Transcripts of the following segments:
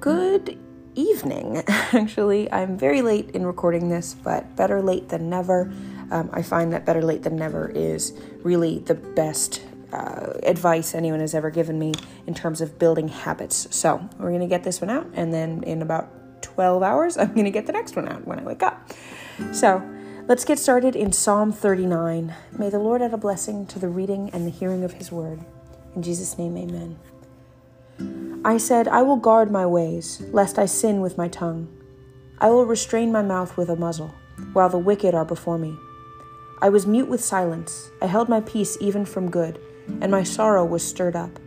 Good evening. Actually, I'm very late in recording this, but better late than never. Um, I find that better late than never is really the best uh, advice anyone has ever given me in terms of building habits. So, we're going to get this one out, and then in about 12 hours, I'm going to get the next one out when I wake up. So, let's get started in Psalm 39. May the Lord add a blessing to the reading and the hearing of his word. In Jesus' name, amen. I said, I will guard my ways, lest I sin with my tongue. I will restrain my mouth with a muzzle, while the wicked are before me. I was mute with silence. I held my peace even from good, and my sorrow was stirred up.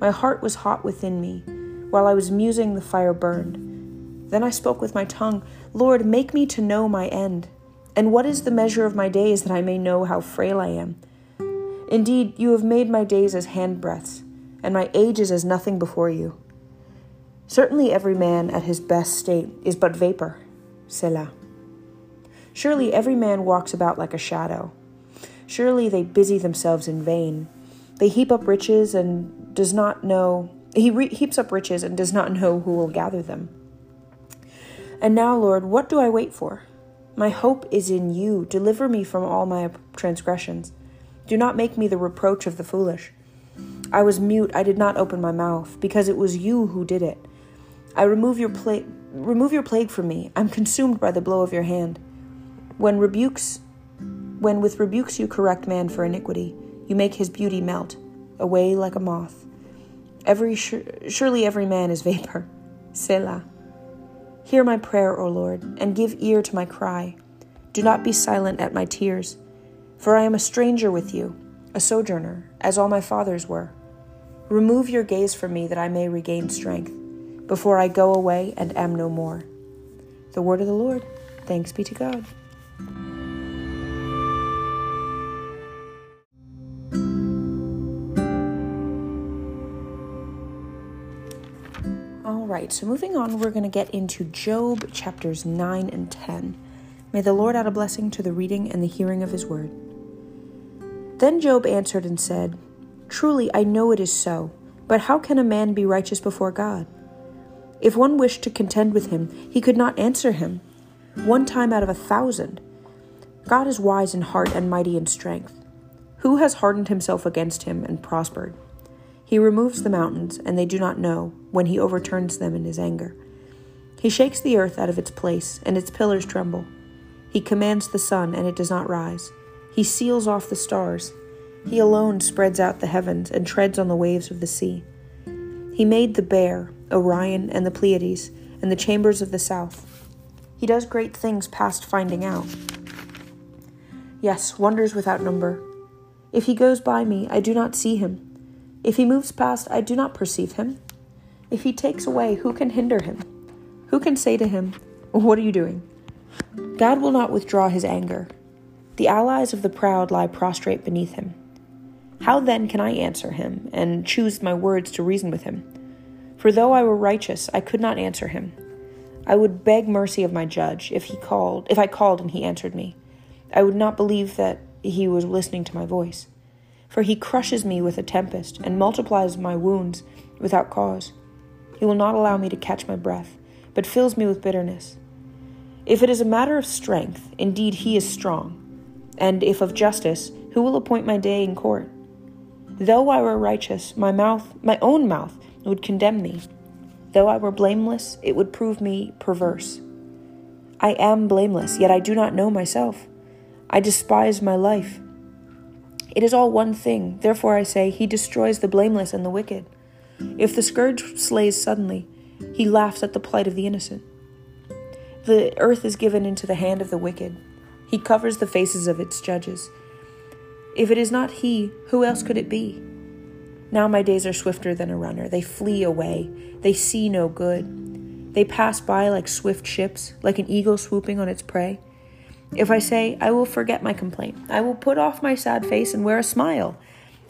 My heart was hot within me. While I was musing, the fire burned. Then I spoke with my tongue, Lord, make me to know my end. And what is the measure of my days that I may know how frail I am? Indeed, you have made my days as handbreadths and my age is as nothing before you. Certainly every man at his best state is but vapor, Selah. Surely every man walks about like a shadow. Surely they busy themselves in vain. They heap up riches and does not know he re- heaps up riches and does not know who will gather them. And now, Lord, what do I wait for? My hope is in you. Deliver me from all my transgressions. Do not make me the reproach of the foolish. I was mute, I did not open my mouth, because it was you who did it. I remove your plague remove your plague from me. I'm consumed by the blow of your hand. When rebukes when with rebukes you correct man for iniquity, you make his beauty melt, away like a moth. Every surely every man is vapor. Selah. Hear my prayer, O Lord, and give ear to my cry. Do not be silent at my tears, for I am a stranger with you, a sojourner, as all my fathers were. Remove your gaze from me that I may regain strength, before I go away and am no more. The word of the Lord. Thanks be to God. All right, so moving on, we're going to get into Job chapters 9 and 10. May the Lord add a blessing to the reading and the hearing of his word. Then Job answered and said, Truly, I know it is so. But how can a man be righteous before God? If one wished to contend with him, he could not answer him. One time out of a thousand. God is wise in heart and mighty in strength. Who has hardened himself against him and prospered? He removes the mountains, and they do not know, when he overturns them in his anger. He shakes the earth out of its place, and its pillars tremble. He commands the sun, and it does not rise. He seals off the stars. He alone spreads out the heavens and treads on the waves of the sea. He made the bear, Orion, and the Pleiades, and the chambers of the south. He does great things past finding out. Yes, wonders without number. If he goes by me, I do not see him. If he moves past, I do not perceive him. If he takes away, who can hinder him? Who can say to him, What are you doing? God will not withdraw his anger. The allies of the proud lie prostrate beneath him. How then can I answer him, and choose my words to reason with him? For though I were righteous, I could not answer him. I would beg mercy of my judge if he called, if I called and he answered me. I would not believe that he was listening to my voice. For he crushes me with a tempest and multiplies my wounds without cause. He will not allow me to catch my breath, but fills me with bitterness. If it is a matter of strength, indeed he is strong. And if of justice, who will appoint my day in court? Though I were righteous, my mouth, my own mouth, would condemn me. Though I were blameless, it would prove me perverse. I am blameless, yet I do not know myself. I despise my life. It is all one thing, therefore I say, He destroys the blameless and the wicked. If the scourge slays suddenly, He laughs at the plight of the innocent. The earth is given into the hand of the wicked. He covers the faces of its judges. If it is not he, who else could it be? Now my days are swifter than a runner. They flee away. They see no good. They pass by like swift ships, like an eagle swooping on its prey. If I say, I will forget my complaint, I will put off my sad face and wear a smile.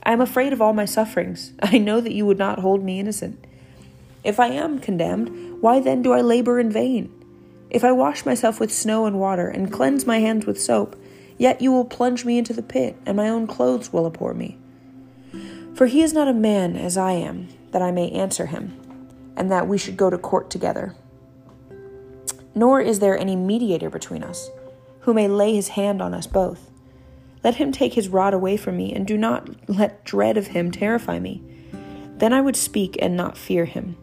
I am afraid of all my sufferings. I know that you would not hold me innocent. If I am condemned, why then do I labor in vain? If I wash myself with snow and water, and cleanse my hands with soap, Yet you will plunge me into the pit, and my own clothes will abhor me. For he is not a man as I am, that I may answer him, and that we should go to court together. Nor is there any mediator between us, who may lay his hand on us both. Let him take his rod away from me, and do not let dread of him terrify me. Then I would speak and not fear him,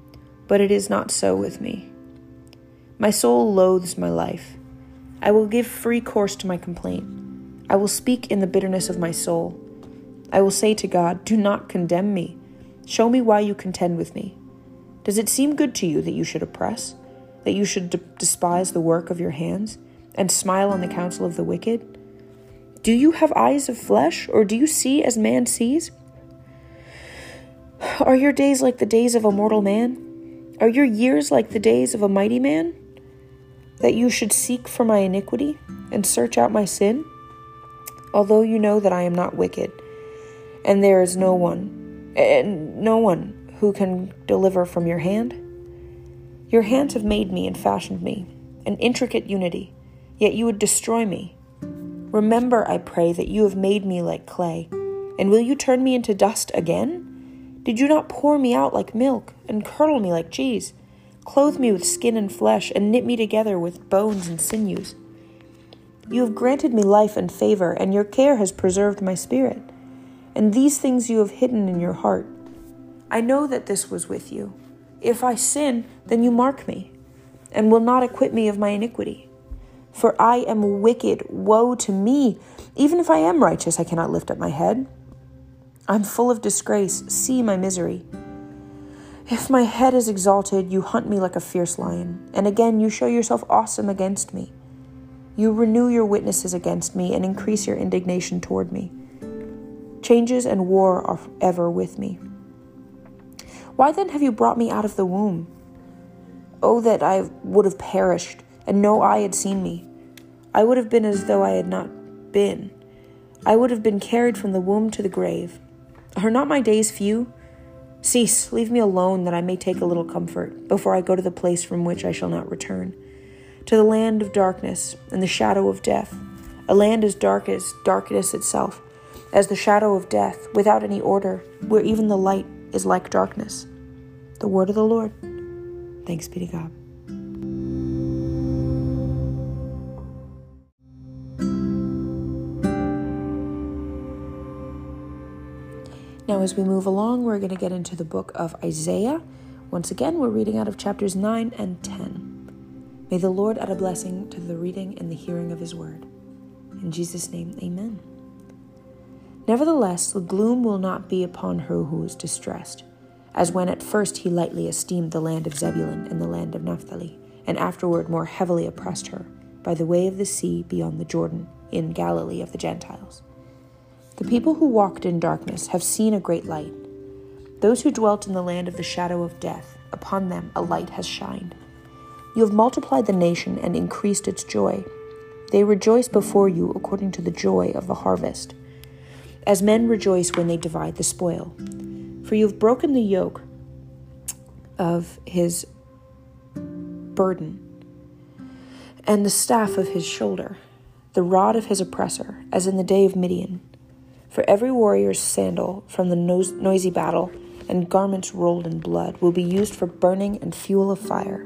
but it is not so with me. My soul loathes my life. I will give free course to my complaint. I will speak in the bitterness of my soul. I will say to God, Do not condemn me. Show me why you contend with me. Does it seem good to you that you should oppress, that you should d- despise the work of your hands, and smile on the counsel of the wicked? Do you have eyes of flesh, or do you see as man sees? Are your days like the days of a mortal man? Are your years like the days of a mighty man? That you should seek for my iniquity and search out my sin? Although you know that I am not wicked, and there is no one, and no one who can deliver from your hand? Your hands have made me and fashioned me, an intricate unity, yet you would destroy me. Remember, I pray, that you have made me like clay, and will you turn me into dust again? Did you not pour me out like milk, and curdle me like cheese, clothe me with skin and flesh, and knit me together with bones and sinews? You have granted me life and favor, and your care has preserved my spirit. And these things you have hidden in your heart I know that this was with you. If I sin, then you mark me, and will not acquit me of my iniquity. For I am wicked, woe to me! Even if I am righteous, I cannot lift up my head. I'm full of disgrace, see my misery. If my head is exalted, you hunt me like a fierce lion, and again you show yourself awesome against me. You renew your witnesses against me and increase your indignation toward me. Changes and war are ever with me. Why then have you brought me out of the womb? Oh, that I would have perished, and no eye had seen me. I would have been as though I had not been. I would have been carried from the womb to the grave. Are not my days few? Cease, leave me alone, that I may take a little comfort, before I go to the place from which I shall not return. To the land of darkness and the shadow of death, a land as dark as darkness itself, as the shadow of death, without any order, where even the light is like darkness. The word of the Lord. Thanks be to God. Now, as we move along, we're going to get into the book of Isaiah. Once again, we're reading out of chapters 9 and 10. May the Lord add a blessing to the reading and the hearing of his word. In Jesus' name, amen. Nevertheless, the gloom will not be upon her who is distressed, as when at first he lightly esteemed the land of Zebulun and the land of Naphtali, and afterward more heavily oppressed her by the way of the sea beyond the Jordan, in Galilee of the Gentiles. The people who walked in darkness have seen a great light. Those who dwelt in the land of the shadow of death, upon them a light has shined. You have multiplied the nation and increased its joy. They rejoice before you according to the joy of the harvest as men rejoice when they divide the spoil. For you have broken the yoke of his burden, and the staff of his shoulder, the rod of his oppressor, as in the day of Midian. For every warrior's sandal from the noisy battle and garments rolled in blood will be used for burning and fuel of fire.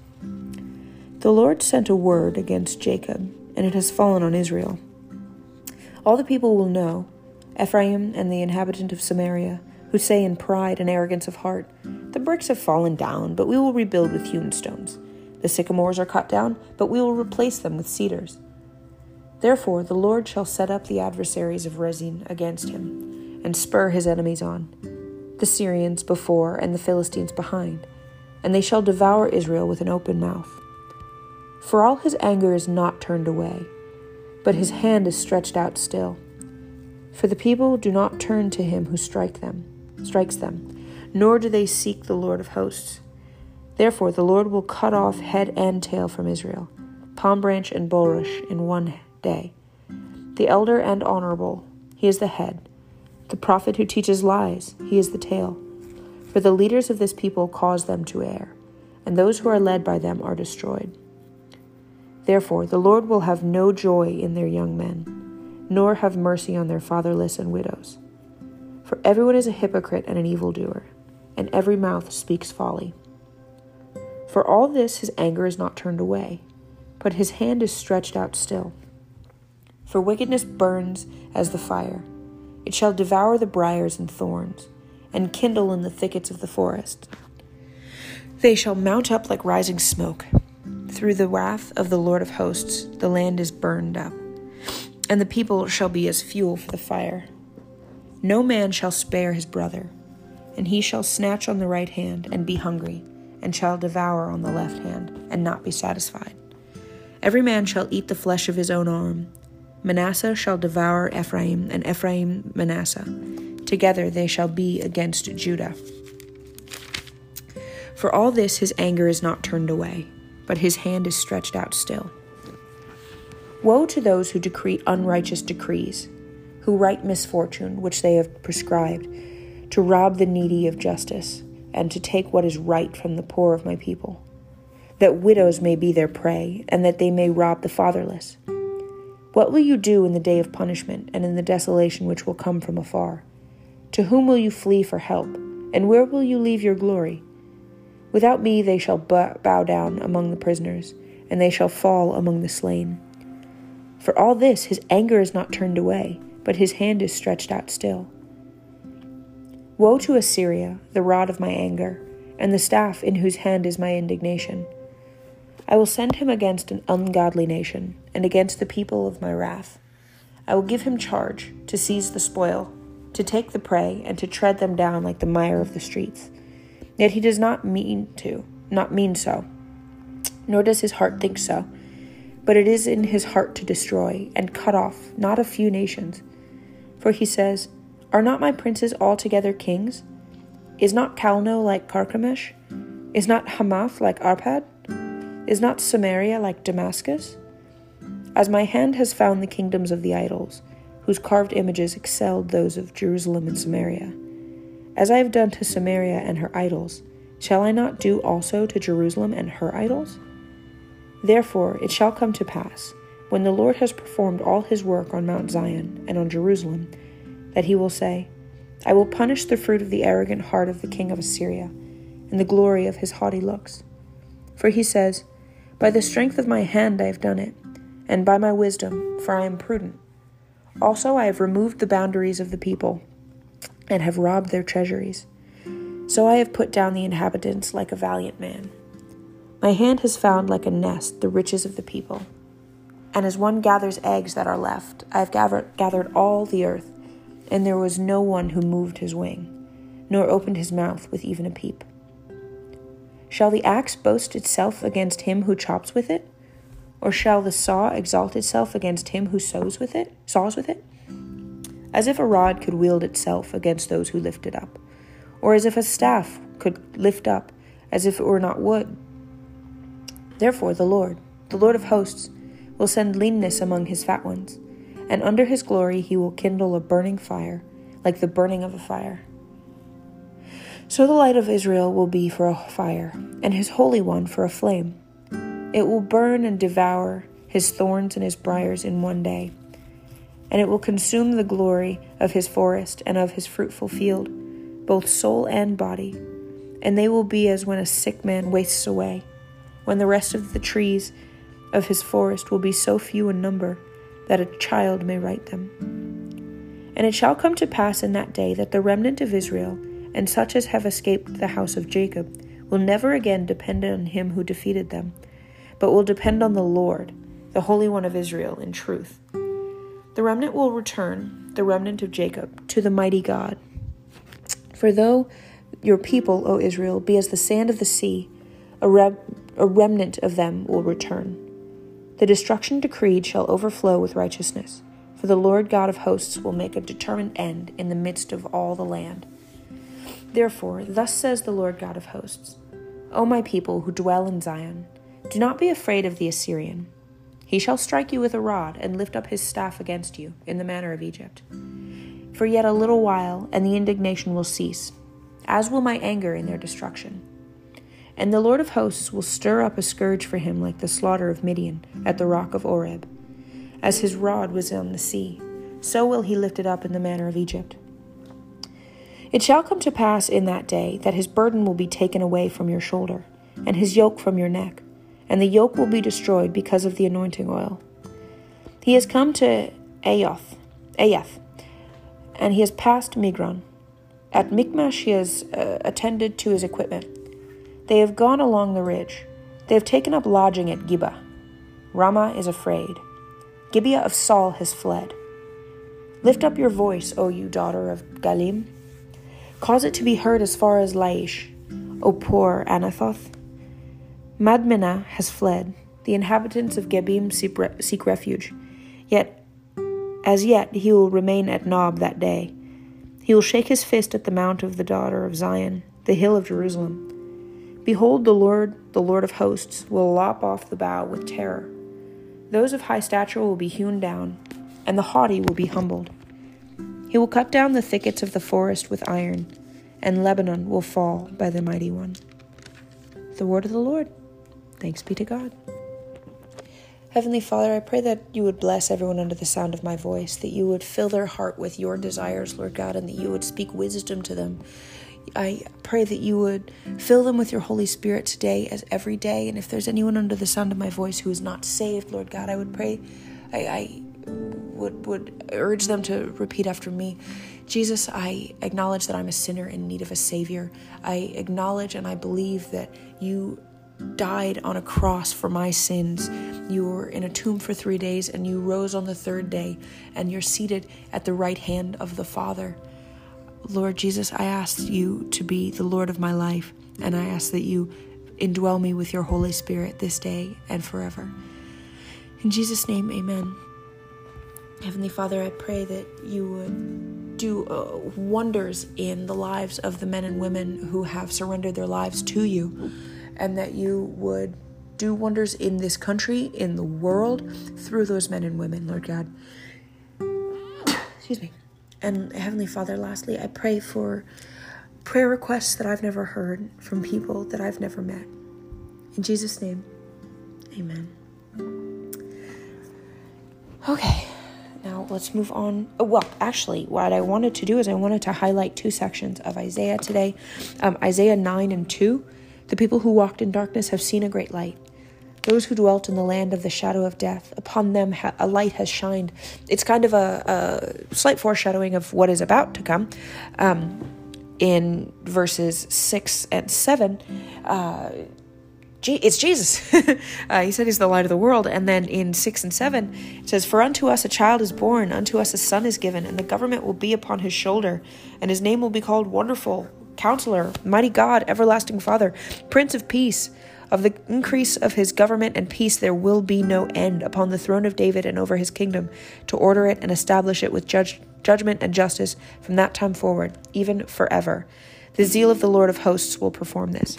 The Lord sent a word against Jacob, and it has fallen on Israel. All the people will know, Ephraim and the inhabitant of Samaria, who say in pride and arrogance of heart, The bricks have fallen down, but we will rebuild with hewn stones. The sycamores are cut down, but we will replace them with cedars. Therefore the Lord shall set up the adversaries of Rezin against him, and spur his enemies on, the Syrians before and the Philistines behind, and they shall devour Israel with an open mouth. For all his anger is not turned away but his hand is stretched out still. For the people do not turn to him who strike them, strikes them, nor do they seek the Lord of hosts. Therefore, the Lord will cut off head and tail from Israel, palm branch and bulrush in one day. The elder and honorable, he is the head. The prophet who teaches lies, he is the tail. For the leaders of this people cause them to err, and those who are led by them are destroyed. Therefore, the Lord will have no joy in their young men, nor have mercy on their fatherless and widows. For everyone is a hypocrite and an evildoer, and every mouth speaks folly. For all this his anger is not turned away, but his hand is stretched out still. For wickedness burns as the fire, it shall devour the briers and thorns, and kindle in the thickets of the forest. They shall mount up like rising smoke. Through the wrath of the Lord of hosts, the land is burned up, and the people shall be as fuel for the fire. No man shall spare his brother, and he shall snatch on the right hand and be hungry, and shall devour on the left hand and not be satisfied. Every man shall eat the flesh of his own arm. Manasseh shall devour Ephraim, and Ephraim Manasseh. Together they shall be against Judah. For all this his anger is not turned away but his hand is stretched out still. Woe to those who decree unrighteous decrees, who write misfortune which they have prescribed, to rob the needy of justice, and to take what is right from the poor of my people, that widows may be their prey, and that they may rob the fatherless. What will you do in the day of punishment, and in the desolation which will come from afar? To whom will you flee for help, and where will you leave your glory? Without me they shall bow down among the prisoners, and they shall fall among the slain. For all this his anger is not turned away, but his hand is stretched out still. Woe to Assyria, the rod of my anger, and the staff in whose hand is my indignation. I will send him against an ungodly nation, and against the people of my wrath. I will give him charge to seize the spoil, to take the prey, and to tread them down like the mire of the streets. Yet he does not mean to, not mean so, nor does his heart think so. But it is in his heart to destroy and cut off not a few nations. For he says, Are not my princes altogether kings? Is not Calno like Carchemish? Is not Hamath like Arpad? Is not Samaria like Damascus? As my hand has found the kingdoms of the idols, whose carved images excelled those of Jerusalem and Samaria. As I have done to Samaria and her idols, shall I not do also to Jerusalem and her idols? Therefore it shall come to pass, when the Lord has performed all his work on Mount Zion and on Jerusalem, that he will say, I will punish the fruit of the arrogant heart of the king of Assyria, and the glory of his haughty looks. For he says, By the strength of my hand I have done it, and by my wisdom, for I am prudent. Also I have removed the boundaries of the people and have robbed their treasuries. So I have put down the inhabitants like a valiant man. My hand has found like a nest the riches of the people. And as one gathers eggs that are left, I have gathered, all the earth, and there was no one who moved his wing, nor opened his mouth with even a peep. Shall the axe boast itself against him who chops with it? Or shall the saw exalt itself against him who sows with it, saws with it? As if a rod could wield itself against those who lift it up, or as if a staff could lift up as if it were not wood. Therefore, the Lord, the Lord of hosts, will send leanness among his fat ones, and under his glory he will kindle a burning fire, like the burning of a fire. So the light of Israel will be for a fire, and his Holy One for a flame. It will burn and devour his thorns and his briers in one day and it will consume the glory of his forest and of his fruitful field, both soul and body. And they will be as when a sick man wastes away, when the rest of the trees of his forest will be so few in number that a child may write them. And it shall come to pass in that day that the remnant of Israel, and such as have escaped the house of Jacob, will never again depend on him who defeated them, but will depend on the Lord, the Holy One of Israel, in truth. The remnant will return, the remnant of Jacob, to the mighty God. For though your people, O Israel, be as the sand of the sea, a, rem- a remnant of them will return. The destruction decreed shall overflow with righteousness, for the Lord God of hosts will make a determined end in the midst of all the land. Therefore, thus says the Lord God of hosts O my people who dwell in Zion, do not be afraid of the Assyrian. He shall strike you with a rod and lift up his staff against you, in the manner of Egypt. For yet a little while, and the indignation will cease, as will my anger in their destruction. And the Lord of hosts will stir up a scourge for him like the slaughter of Midian at the rock of Oreb. As his rod was on the sea, so will he lift it up in the manner of Egypt. It shall come to pass in that day that his burden will be taken away from your shoulder, and his yoke from your neck, and the yoke will be destroyed because of the anointing oil. He has come to Ayoth, Aiath, and he has passed Migron. At Michmash he has uh, attended to his equipment. They have gone along the ridge. They have taken up lodging at Gibeah. Ramah is afraid. Gibeah of Saul has fled. Lift up your voice, O you daughter of Galim. Cause it to be heard as far as Laish, O poor Anathoth. Madmenah has fled. The inhabitants of Gebim seek refuge. Yet, as yet, he will remain at Nob that day. He will shake his fist at the mount of the daughter of Zion, the hill of Jerusalem. Behold, the Lord, the Lord of hosts, will lop off the bough with terror. Those of high stature will be hewn down, and the haughty will be humbled. He will cut down the thickets of the forest with iron, and Lebanon will fall by the mighty one. The word of the Lord. Thanks be to God. Heavenly Father, I pray that you would bless everyone under the sound of my voice, that you would fill their heart with your desires, Lord God, and that you would speak wisdom to them. I pray that you would fill them with your Holy Spirit today as every day. And if there's anyone under the sound of my voice who is not saved, Lord God, I would pray, I, I would would urge them to repeat after me. Jesus, I acknowledge that I'm a sinner in need of a savior. I acknowledge and I believe that you died on a cross for my sins. You were in a tomb for 3 days and you rose on the third day and you're seated at the right hand of the Father. Lord Jesus, I ask you to be the Lord of my life and I ask that you indwell me with your Holy Spirit this day and forever. In Jesus' name, amen. Heavenly Father, I pray that you would do uh, wonders in the lives of the men and women who have surrendered their lives to you, and that you would do wonders in this country, in the world, through those men and women, Lord God. Excuse me. And Heavenly Father, lastly, I pray for prayer requests that I've never heard from people that I've never met. In Jesus' name, amen. Okay. Now let's move on. Oh, well, actually, what I wanted to do is I wanted to highlight two sections of Isaiah today um, Isaiah 9 and 2. The people who walked in darkness have seen a great light. Those who dwelt in the land of the shadow of death, upon them ha- a light has shined. It's kind of a, a, slight foreshadowing of what is about to come. Um, in verses 6 and 7, uh, it's Jesus. uh, he said he's the light of the world. And then in 6 and 7, it says, For unto us a child is born, unto us a son is given, and the government will be upon his shoulder, and his name will be called Wonderful, Counselor, Mighty God, Everlasting Father, Prince of Peace. Of the increase of his government and peace there will be no end upon the throne of David and over his kingdom, to order it and establish it with judge, judgment and justice from that time forward, even forever. The zeal of the Lord of hosts will perform this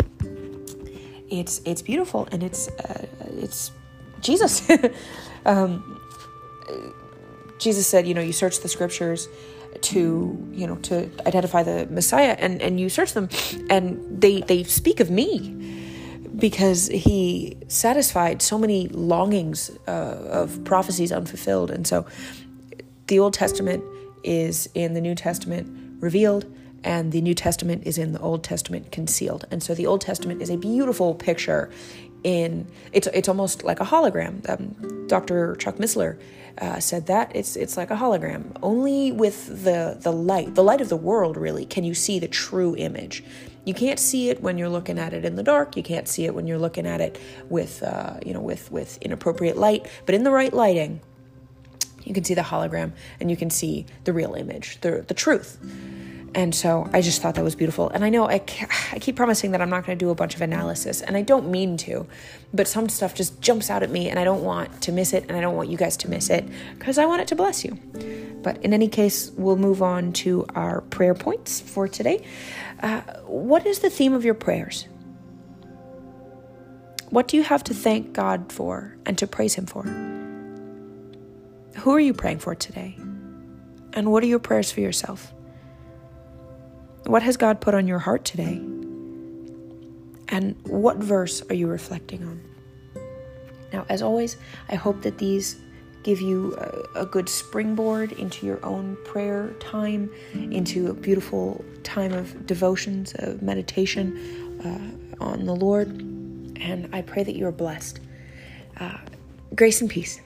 it's it's beautiful and it's uh, it's Jesus. um, Jesus said, you know, you search the scriptures to you know to identify the Messiah, and and you search them, and they they speak of me because he satisfied so many longings uh, of prophecies unfulfilled, and so the Old Testament is in the New Testament revealed and the New Testament is in the Old Testament concealed. And so the Old Testament is a beautiful picture in it's it's almost like a hologram. Um, Dr. Chuck Missler uh, said that it's it's like a hologram. Only with the the light, the light of the world, really, can you see the true image. You can't see it when you're looking at it in the dark. You can't see it when you're looking at it with uh, you know with with inappropriate light. But in the right lighting, you can see the hologram and you can see the real image, the the truth. And so I just thought that was beautiful. And I know I, I keep promising that I'm not going to do a bunch of analysis, and I don't mean to, but some stuff just jumps out at me, and I don't want to miss it, and I don't want you guys to miss it because I want it to bless you. But in any case, we'll move on to our prayer points for today. Uh, what is the theme of your prayers? What do you have to thank God for and to praise Him for? Who are you praying for today? And what are your prayers for yourself? What has God put on your heart today? And what verse are you reflecting on? Now, as always, I hope that these give you a, a, good springboard into your own prayer time, into a beautiful time of devotions, of meditation uh, on the Lord. And I pray that you are blessed. Uh, grace and peace.